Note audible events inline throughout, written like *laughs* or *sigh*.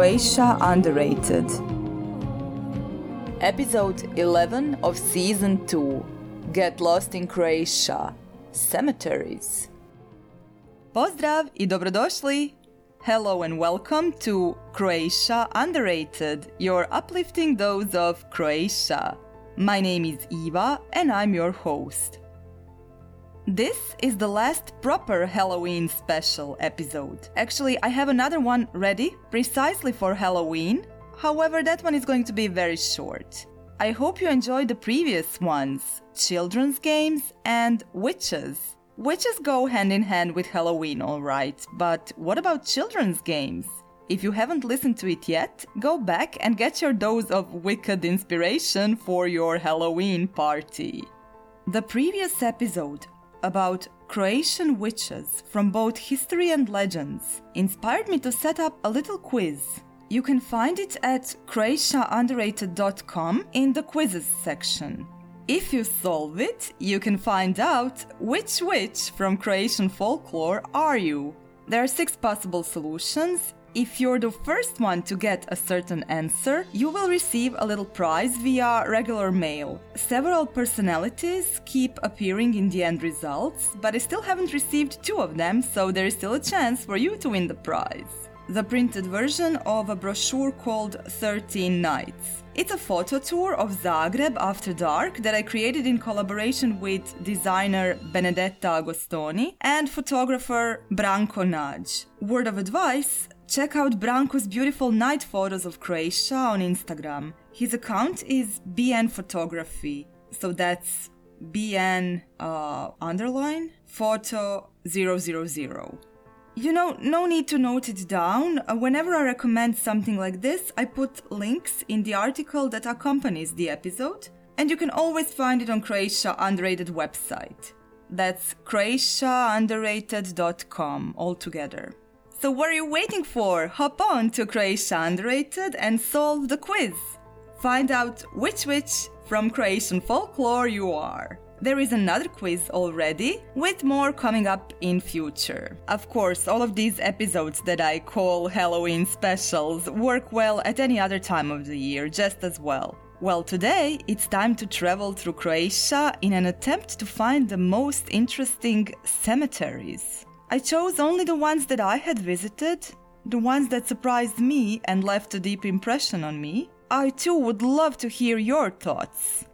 Croatia Underrated. Episode 11 of Season 2 Get Lost in Croatia Cemeteries. Pozdrav i dobrodošli! Hello and welcome to Croatia Underrated, your uplifting dose of Croatia. My name is Eva and I'm your host. This is the last proper Halloween special episode. Actually, I have another one ready precisely for Halloween. However, that one is going to be very short. I hope you enjoyed the previous ones children's games and witches. Witches go hand in hand with Halloween, alright, but what about children's games? If you haven't listened to it yet, go back and get your dose of wicked inspiration for your Halloween party. The previous episode about Croatian witches from both history and legends inspired me to set up a little quiz. You can find it at croatiaunderrated.com in the quizzes section. If you solve it, you can find out which witch from Croatian folklore are you. There are six possible solutions, if you're the first one to get a certain answer, you will receive a little prize via regular mail. Several personalities keep appearing in the end results, but I still haven't received two of them, so there is still a chance for you to win the prize. The printed version of a brochure called 13 Nights. It's a photo tour of Zagreb after dark that I created in collaboration with designer Benedetta Agostoni and photographer Branko Naj. Word of advice Check out Branko's beautiful night photos of Croatia on Instagram. His account is BN Photography, so that's BN uh, underline photo 000. You know, no need to note it down. Uh, whenever I recommend something like this, I put links in the article that accompanies the episode, and you can always find it on Croatia Underrated website. That's croatiaunderrated.com altogether. So what are you waiting for? Hop on to Croatia Underrated and solve the quiz. Find out which witch from Croatian folklore you are. There is another quiz already, with more coming up in future. Of course, all of these episodes that I call Halloween specials work well at any other time of the year, just as well. Well, today it's time to travel through Croatia in an attempt to find the most interesting cemeteries. I chose only the ones that I had visited, the ones that surprised me and left a deep impression on me. I too would love to hear your thoughts.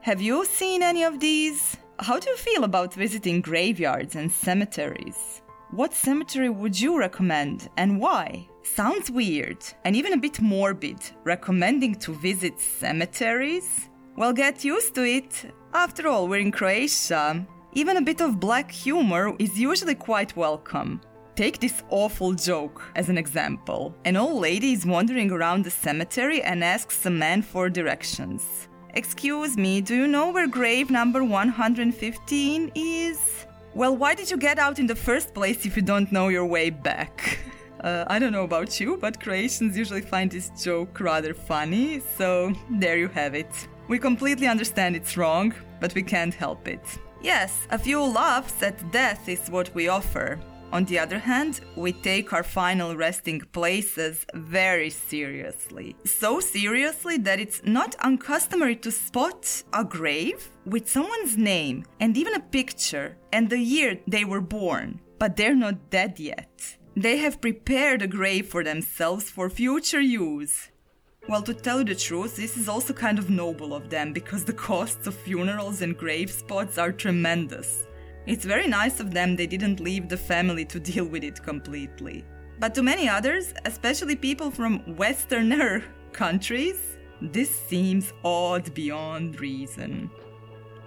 Have you seen any of these? How do you feel about visiting graveyards and cemeteries? What cemetery would you recommend and why? Sounds weird and even a bit morbid, recommending to visit cemeteries? Well, get used to it. After all, we're in Croatia, even a bit of black humor is usually quite welcome. Take this awful joke as an example. An old lady is wandering around the cemetery and asks a man for directions. Excuse me, do you know where grave number 115 is? Well, why did you get out in the first place if you don't know your way back? *laughs* Uh, I don't know about you, but Croatians usually find this joke rather funny, so there you have it. We completely understand it's wrong, but we can't help it. Yes, a few laughs at death is what we offer. On the other hand, we take our final resting places very seriously. So seriously that it's not uncustomary to spot a grave with someone's name and even a picture and the year they were born, but they're not dead yet. They have prepared a grave for themselves for future use. Well, to tell you the truth, this is also kind of noble of them because the costs of funerals and grave spots are tremendous. It's very nice of them they didn't leave the family to deal with it completely. But to many others, especially people from Westerner *laughs* countries, this seems odd beyond reason.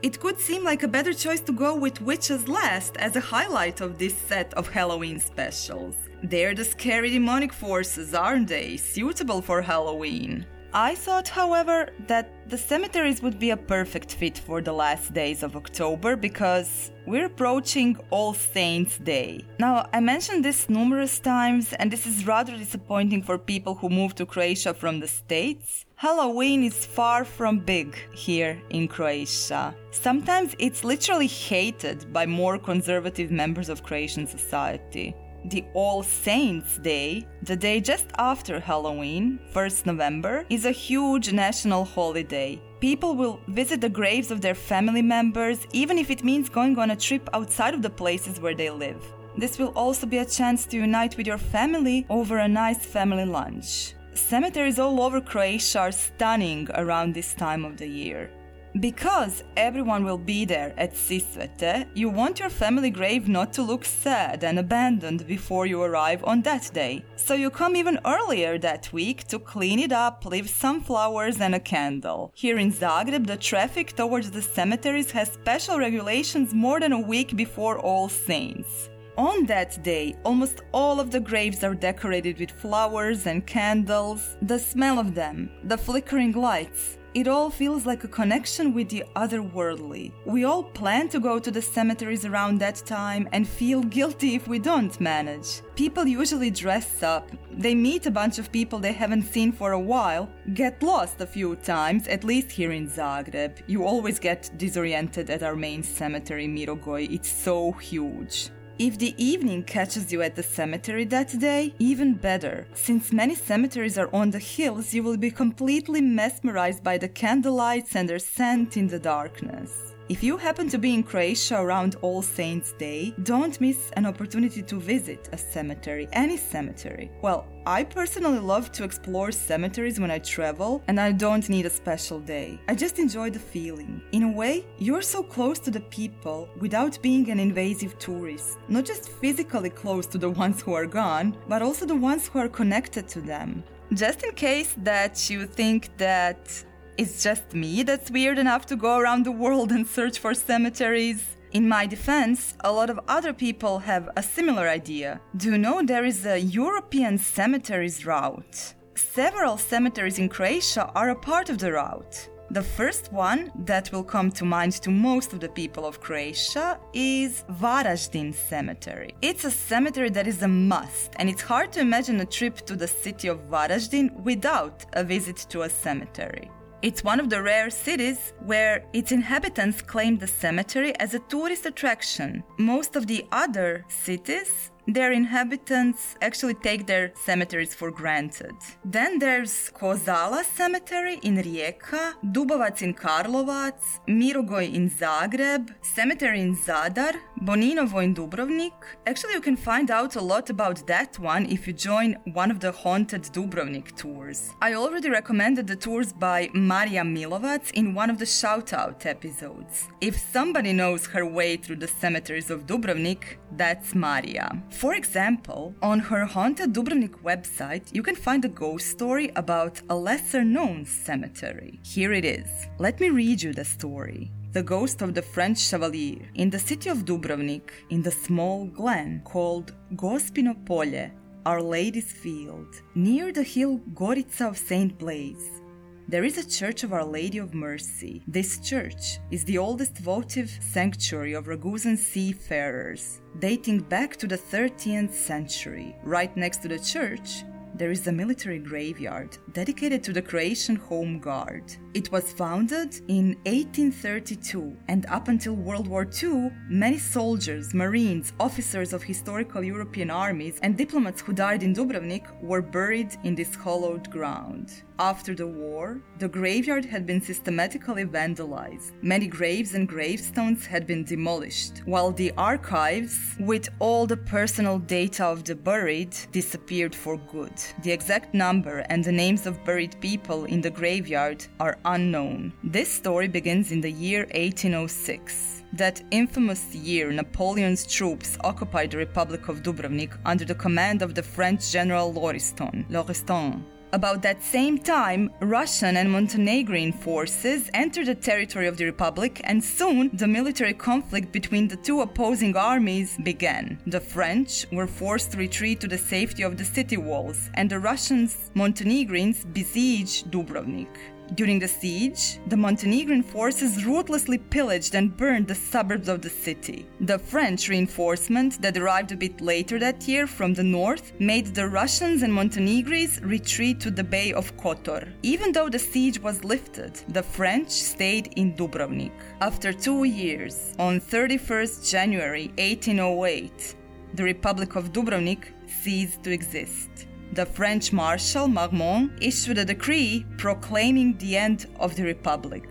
It could seem like a better choice to go with Witches Last as a highlight of this set of Halloween specials. They're the scary demonic forces, aren't they? Suitable for Halloween. I thought, however, that the cemeteries would be a perfect fit for the last days of October because we're approaching All Saints' Day. Now, I mentioned this numerous times, and this is rather disappointing for people who move to Croatia from the States. Halloween is far from big here in Croatia. Sometimes it's literally hated by more conservative members of Croatian society. The All Saints Day, the day just after Halloween, 1st November, is a huge national holiday. People will visit the graves of their family members, even if it means going on a trip outside of the places where they live. This will also be a chance to unite with your family over a nice family lunch. Cemeteries all over Croatia are stunning around this time of the year. Because everyone will be there at Sisvete, you want your family grave not to look sad and abandoned before you arrive on that day. So you come even earlier that week to clean it up, leave some flowers and a candle. Here in Zagreb, the traffic towards the cemeteries has special regulations more than a week before All Saints. On that day, almost all of the graves are decorated with flowers and candles. The smell of them, the flickering lights, it all feels like a connection with the otherworldly. We all plan to go to the cemeteries around that time and feel guilty if we don't manage. People usually dress up, they meet a bunch of people they haven't seen for a while, get lost a few times, at least here in Zagreb. You always get disoriented at our main cemetery, Mirogoj, it's so huge. If the evening catches you at the cemetery that day, even better. Since many cemeteries are on the hills, you will be completely mesmerized by the candlelights and their scent in the darkness. If you happen to be in Croatia around All Saints' Day, don't miss an opportunity to visit a cemetery, any cemetery. Well, I personally love to explore cemeteries when I travel, and I don't need a special day. I just enjoy the feeling. In a way, you're so close to the people without being an invasive tourist. Not just physically close to the *laughs* ones who are gone, but also the ones who are connected to them. Just in case that you think that it's just me that's weird enough to go around the world and search for cemeteries. In my defense, a lot of other people have a similar idea. Do you know there is a European cemeteries route? Several cemeteries in Croatia are a part of the route. The first one that will come to mind to most of the people of Croatia is Varaždin Cemetery. It's a cemetery that is a must, and it's hard to imagine a trip to the city of Varaždin without a visit to a cemetery. It's one of the rare cities where its inhabitants claim the cemetery as a tourist attraction. Most of the other cities their inhabitants actually take their cemeteries for granted. Then there's Kozala Cemetery in Rijeka, Dubovac in Karlovac, Mirogoj in Zagreb, Cemetery in Zadar, Boninovo in Dubrovnik. Actually, you can find out a lot about that one if you join one of the haunted Dubrovnik tours. I already recommended the tours by Maria Milovac in one of the shoutout episodes. If somebody knows her way through the cemeteries of Dubrovnik, that's Maria. For example, on her Haunted Dubrovnik website, you can find a ghost story about a lesser known cemetery. Here it is. Let me read you the story. The ghost of the French chevalier in the city of Dubrovnik, in the small glen called Gospino Polje, Our Lady's Field, near the hill Gorica of St. Blaise. There is a Church of Our Lady of Mercy. This church is the oldest votive sanctuary of Ragusan seafarers, dating back to the 13th century. Right next to the church there is a military graveyard dedicated to the Croatian Home Guard. It was founded in 1832, and up until World War II, many soldiers, marines, officers of historical European armies, and diplomats who died in Dubrovnik were buried in this hollowed ground. After the war, the graveyard had been systematically vandalized. Many graves and gravestones had been demolished, while the archives, with all the personal data of the buried, disappeared for good. The exact number and the names of buried people in the graveyard are unknown. This story begins in the year 1806. That infamous year, Napoleon's troops occupied the Republic of Dubrovnik under the command of the French general Lauriston. Lauriston. About that same time, Russian and Montenegrin forces entered the territory of the Republic, and soon the military conflict between the two opposing armies began. The French were forced to retreat to the safety of the city walls, and the Russians, Montenegrins, besieged Dubrovnik. During the siege, the Montenegrin forces ruthlessly pillaged and burned the suburbs of the city. The French reinforcement that arrived a bit later that year from the north made the Russians and Montenegrins retreat to the Bay of Kotor. Even though the siege was lifted, the French stayed in Dubrovnik. After two years, on 31st January 1808, the Republic of Dubrovnik ceased to exist. The French Marshal Marmont issued a decree proclaiming the end of the Republic.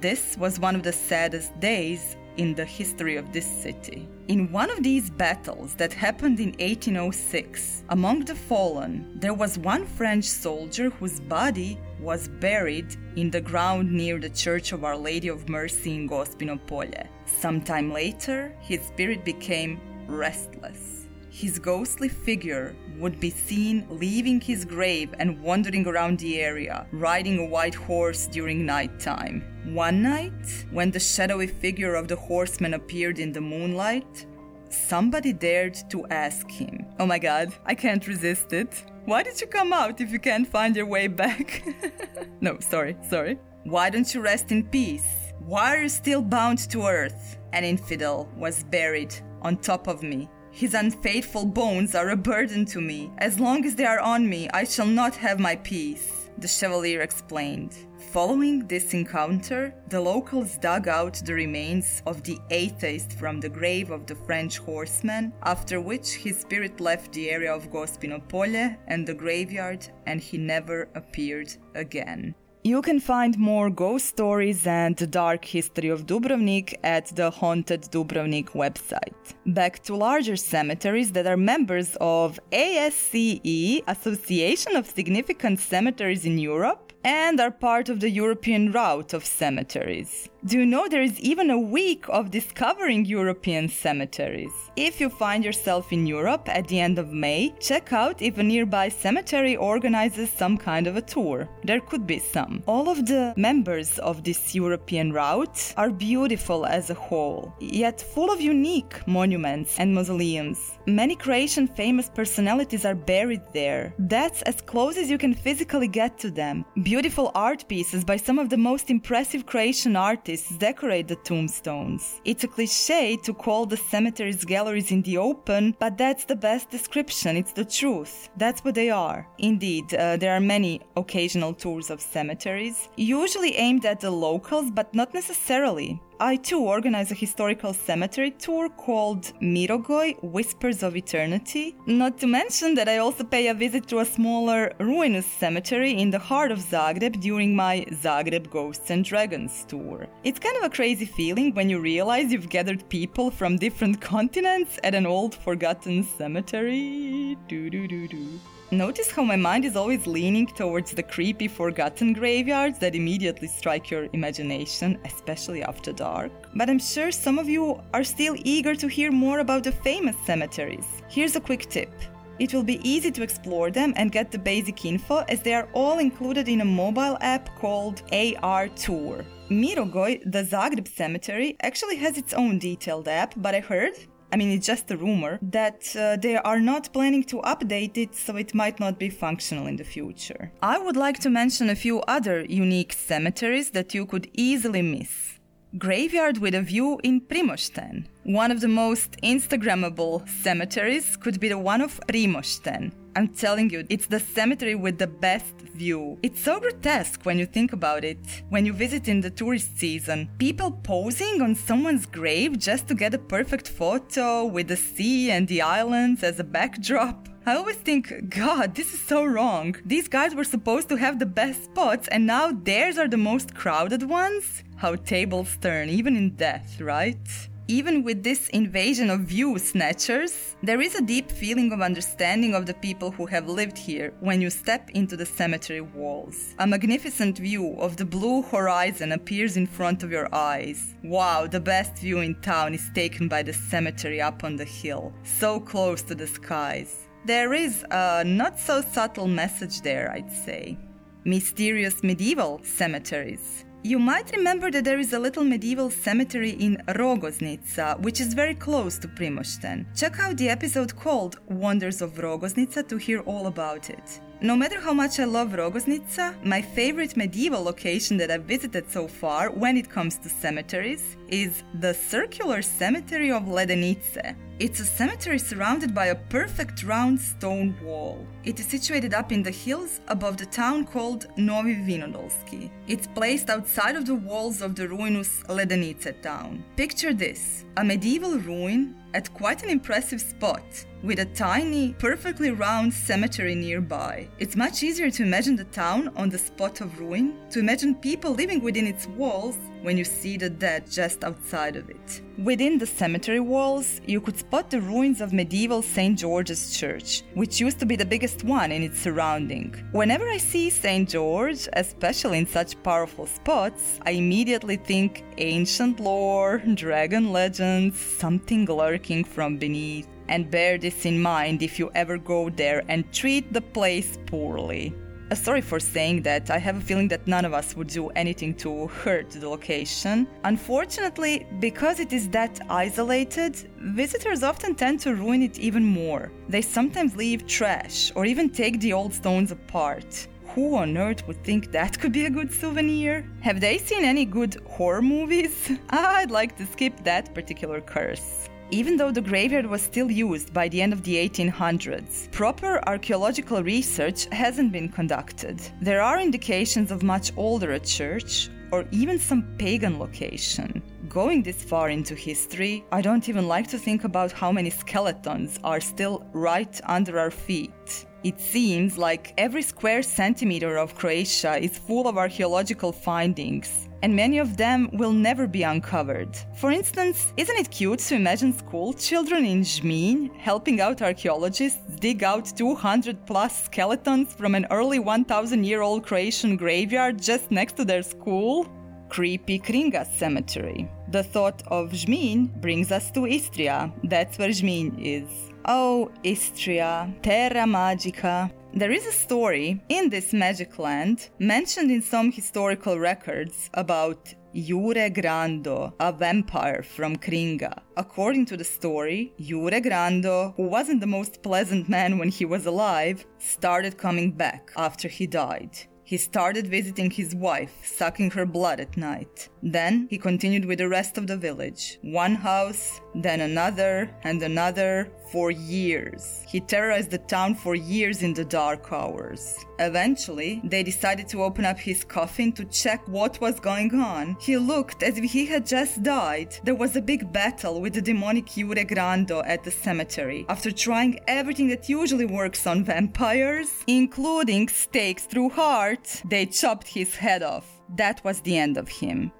This was one of the saddest days in the history of this city. In one of these battles that happened in 1806, among the fallen, there was one French soldier whose body was buried in the ground near the Church of Our Lady of Mercy in Gospino Polje. Sometime later, his spirit became restless. His ghostly figure would be seen leaving his grave and wandering around the area, riding a white horse during night time. One night, when the shadowy figure of the horseman appeared in the moonlight, somebody dared to ask him, Oh my god, I can't resist it. Why did you come out if you can't find your way back? *laughs* no, sorry, sorry. Why don't you rest in peace? Why are you still bound to earth? An infidel was buried on top of me. His unfaithful bones are a burden to me. As long as they are on me, I shall not have my peace, the Chevalier explained. Following this encounter, the locals dug out the remains of the atheist from the grave of the French horseman, after which his spirit left the area of Gospino Polje and the graveyard and he never appeared again. You can find more ghost stories and the dark history of Dubrovnik at the Haunted Dubrovnik website. Back to larger cemeteries that are members of ASCE, Association of Significant Cemeteries in Europe, and are part of the European route of cemeteries. Do you know there is even a week of discovering European cemeteries? If you find yourself in Europe at the end of May, check out if a nearby cemetery organizes some kind of a tour. There could be some. All of the members of this European route are beautiful as a whole, yet full of unique monuments and mausoleums. Many Croatian famous personalities are buried there. That's as close as you can physically get to them. Beautiful art pieces by some of the most impressive Croatian artists decorate the tombstones. It's a cliche to call the cemeteries galleries in the open, but that's the best description. It's the truth. That's what they are. Indeed, uh, there are many occasional tours of cemeteries, usually aimed at the locals, but not necessarily. I too organize a historical cemetery tour called Mirogoj Whispers of Eternity. Not to mention that I also pay a visit to a smaller ruinous cemetery in the heart of Zagreb during my Zagreb Ghosts and Dragons tour. It's kind of a crazy feeling when you realize you've gathered people from different *laughs* continents at an old forgotten cemetery. Do do do do. Notice how my mind is always leaning towards the creepy, forgotten graveyards that immediately strike your imagination, especially after dark. But I'm sure some of you are still eager to hear more about the famous cemeteries. Here's a quick tip. It will be easy to explore them and get the basic info as they are all included in a mobile app called AR Tour. Mirogoj, the Zagreb cemetery, actually has its own detailed app, but I heard I mean, it's just a rumor that uh, they are not planning to update it, so it might not be functional in the future. I would like to mention a few other unique cemeteries that you could easily miss. Graveyard with a view in Primošten. One of the most Instagrammable cemeteries could be the one of Primošten. I'm telling you, it's the cemetery with the best view. It's so grotesque when you think about it. When you visit in the tourist season, people posing on someone's grave just to get a perfect photo with the sea and the islands as a backdrop. I always think, God, this is so wrong. These guys were supposed to have the best spots, and now theirs are the most crowded ones? How tables turn, even in death, right? Even with this invasion of view snatchers, there is a deep feeling of understanding of the people who have lived here when you step into the cemetery walls. A magnificent view of the blue horizon appears in front of your eyes. Wow, the best view in town is taken by the cemetery up on the hill, so close to the skies. There is a not so subtle message there, I'd say. Mysterious medieval cemeteries. You might remember that there is a little medieval cemetery in Rogoznica, which is very close to Primošten. Check out the episode called Wonders of Rogoznica to hear all about it. No matter how much I love Rogoznica, my favorite medieval location that I've visited so far when it comes to cemeteries is the circular cemetery of Ledenice. It's a cemetery surrounded by a perfect round stone wall. It is situated up in the hills above the town called Novi Vinodolski. It's placed outside of the walls of the ruinous Ledenice town. Picture this a medieval ruin at quite an impressive spot with a tiny, perfectly round cemetery nearby. It's much easier to imagine the town on the spot of ruin, to imagine people living within its walls when you see the dead just outside of it. Within the cemetery walls, you could spot the ruins of medieval St. George's Church, which used to be the biggest one in its surrounding. Whenever I see St. George, especially in such powerful spots, I immediately think ancient lore, dragon legends, something lurking from beneath. And bear this in mind if you ever go there and treat the place poorly. Uh, sorry for saying that. I have a feeling that none of us would do anything to hurt the location. Unfortunately, because it is that isolated, visitors often tend to ruin it even more. They sometimes leave trash or even take the old stones apart. Who on earth would think that could be a good souvenir? Have they seen any good horror movies? *laughs* I'd like to skip that particular curse even though the graveyard was still used by the end of the 1800s. Proper archaeological research hasn't been conducted. There are indications of much older a church or even some pagan location. Going this far into history, I don't even like to think about how many skeletons are still right under our feet. It seems like every square centimeter of Croatia is full of archaeological findings, and many of them will never be uncovered. For instance, isn't it cute to imagine school children in Žminj helping out archaeologists dig out 200 plus skeletons from an early 1000 year old Croatian graveyard just next to their school? Creepy Kringa Cemetery. The thought of Žminj brings us to Istria. That's where Žminj is. Oh, Istria, Terra Magica. There is a story in this magic land mentioned in some historical records about Jure Grando, a vampire from Kringa. According to the story, Jure Grando, who wasn't the most pleasant man when he was alive, started coming back after he died. He started visiting his wife, sucking her blood at night. Then he continued with the rest of the village. One house, then another, and another, for years. He terrorized the town for years in the dark hours. Eventually, they decided to open up his coffin to check what was going on. He looked as if he had just died. There was a big battle with the demonic Jure Grando at the cemetery. After trying everything that usually works on vampires, including stakes through heart, they chopped his head off. That was the end of him.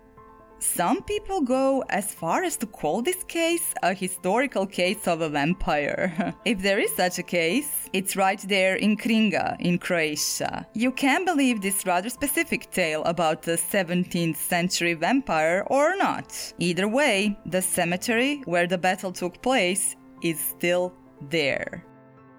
Some people go as far as to call this case a historical case of a vampire. *laughs* if there is such a case, it's right there in Kringa, in Croatia. You can believe this rather specific tale about the 17th century vampire or not. Either way, the cemetery where the battle took place is still there.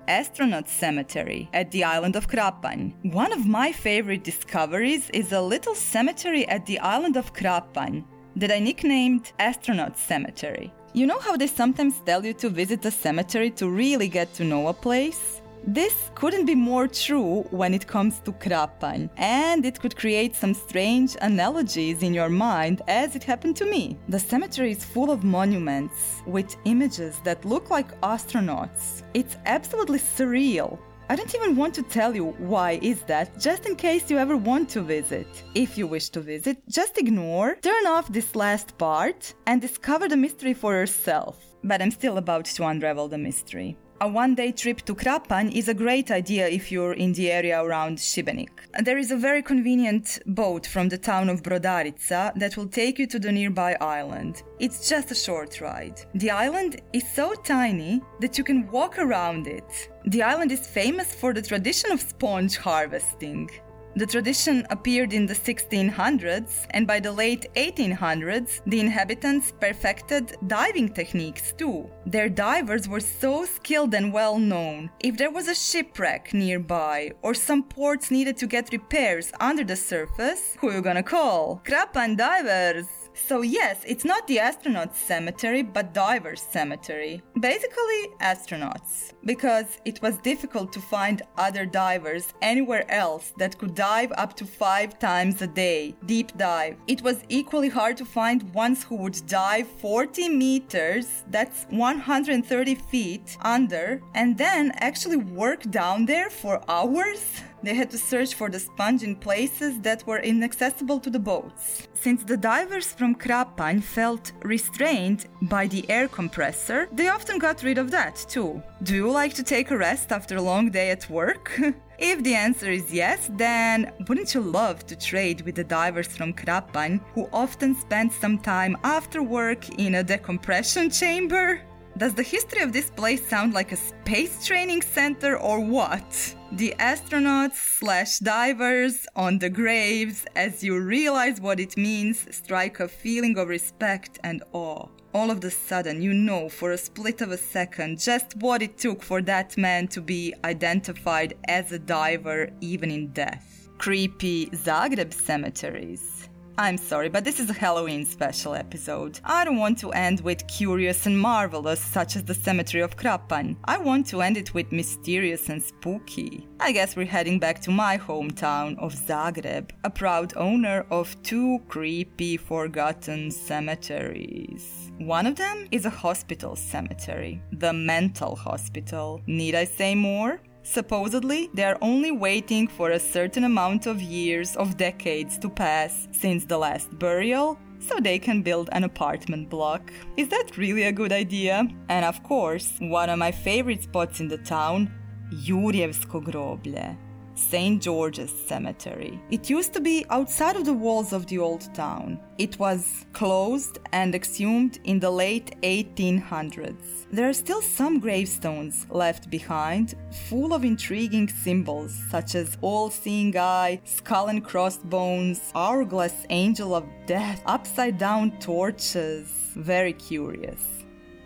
Astronaut Cemetery at the island of Krapanj. One of my favorite discoveries is a little cemetery at the island of Krapanj that I nicknamed Astronaut Cemetery. You know how they sometimes tell you to visit a cemetery to really get to know a place? This couldn't be more true when it comes to Krapanj, and it could create some strange analogies in your mind as it happened to me. The cemetery is full of monuments with images that look like astronauts. It's absolutely surreal. I don't even want to tell you why is that, just in case you ever want to visit. If you wish to visit, just ignore, turn off this last part, and discover the mystery for yourself. But I'm still about to unravel the mystery. A one day trip to Krapanj is a great idea if you're in the area around Šibenik. There is a very convenient boat from the town of Brodarica that will take you to the nearby island. It's just a short ride. The island is so tiny that you can walk around it. The island is famous for the tradition of sponge harvesting. The tradition appeared in the 1600s, and by the late 1800s, the inhabitants perfected diving techniques too. Their divers were so skilled and well known. If there was a shipwreck nearby, or some ports needed to get repairs under the surface, who you gonna call? Krapanj divers! So, yes, it's not the astronauts' cemetery, but divers' cemetery. Basically, astronauts. Because it was difficult to find other divers anywhere else that could dive up to five times a day, deep dive. It was equally hard to find ones who would dive 40 meters, that's 130 feet, under, and then actually work down there for hours. They had to search for the sponge in places that were inaccessible to the boats. Since the divers from Krapanj felt restrained by the air compressor, they often got rid of that too. Do you like to take a rest after a long day at work? *laughs* If the answer is yes, then wouldn't you love to trade with the divers from Krapanj who often spend some time after work in a decompression chamber? Does the history of this place sound like a space training center or what? The astronauts slash divers on the graves, as you realize what it means, strike a feeling of respect and awe. All of a sudden, you know for a split of a second just what it took for that man to be identified as a diver even in death. Creepy Zagreb cemeteries. I'm sorry, but this is a Halloween special episode. I don't want to end with curious and marvelous, such as the cemetery of Krapanj. I want to end it with mysterious and spooky. I guess we're heading back to my hometown of Zagreb, a proud owner of two creepy, forgotten cemeteries. One of them is a hospital cemetery, the mental hospital. Need I say more? Supposedly, they are only waiting for a certain amount of years of decades to pass since the last burial so they can build an apartment block. Is that really a good idea? And of course, one of my favorite spots in the town, Jurjevsko groblje. St. George's Cemetery. It used to be outside of the walls of the old town. It was closed and exhumed in the late 1800s. There are still some gravestones left behind, full of intriguing symbols such as all seeing eye, skull and crossbones, hourglass angel of death, upside down torches. Very curious.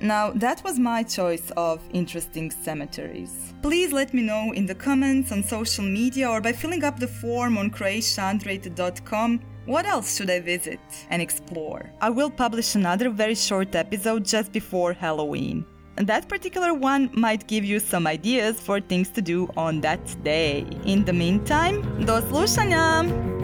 Now, that was my choice of interesting cemeteries. Please let me know in the comments on social media or by filling up the form on croatiaunderrated.com what else should I visit and explore? I will publish another very short episode just before Halloween. And that particular one might give you some ideas for things to do on that day. In the meantime, do slušanja!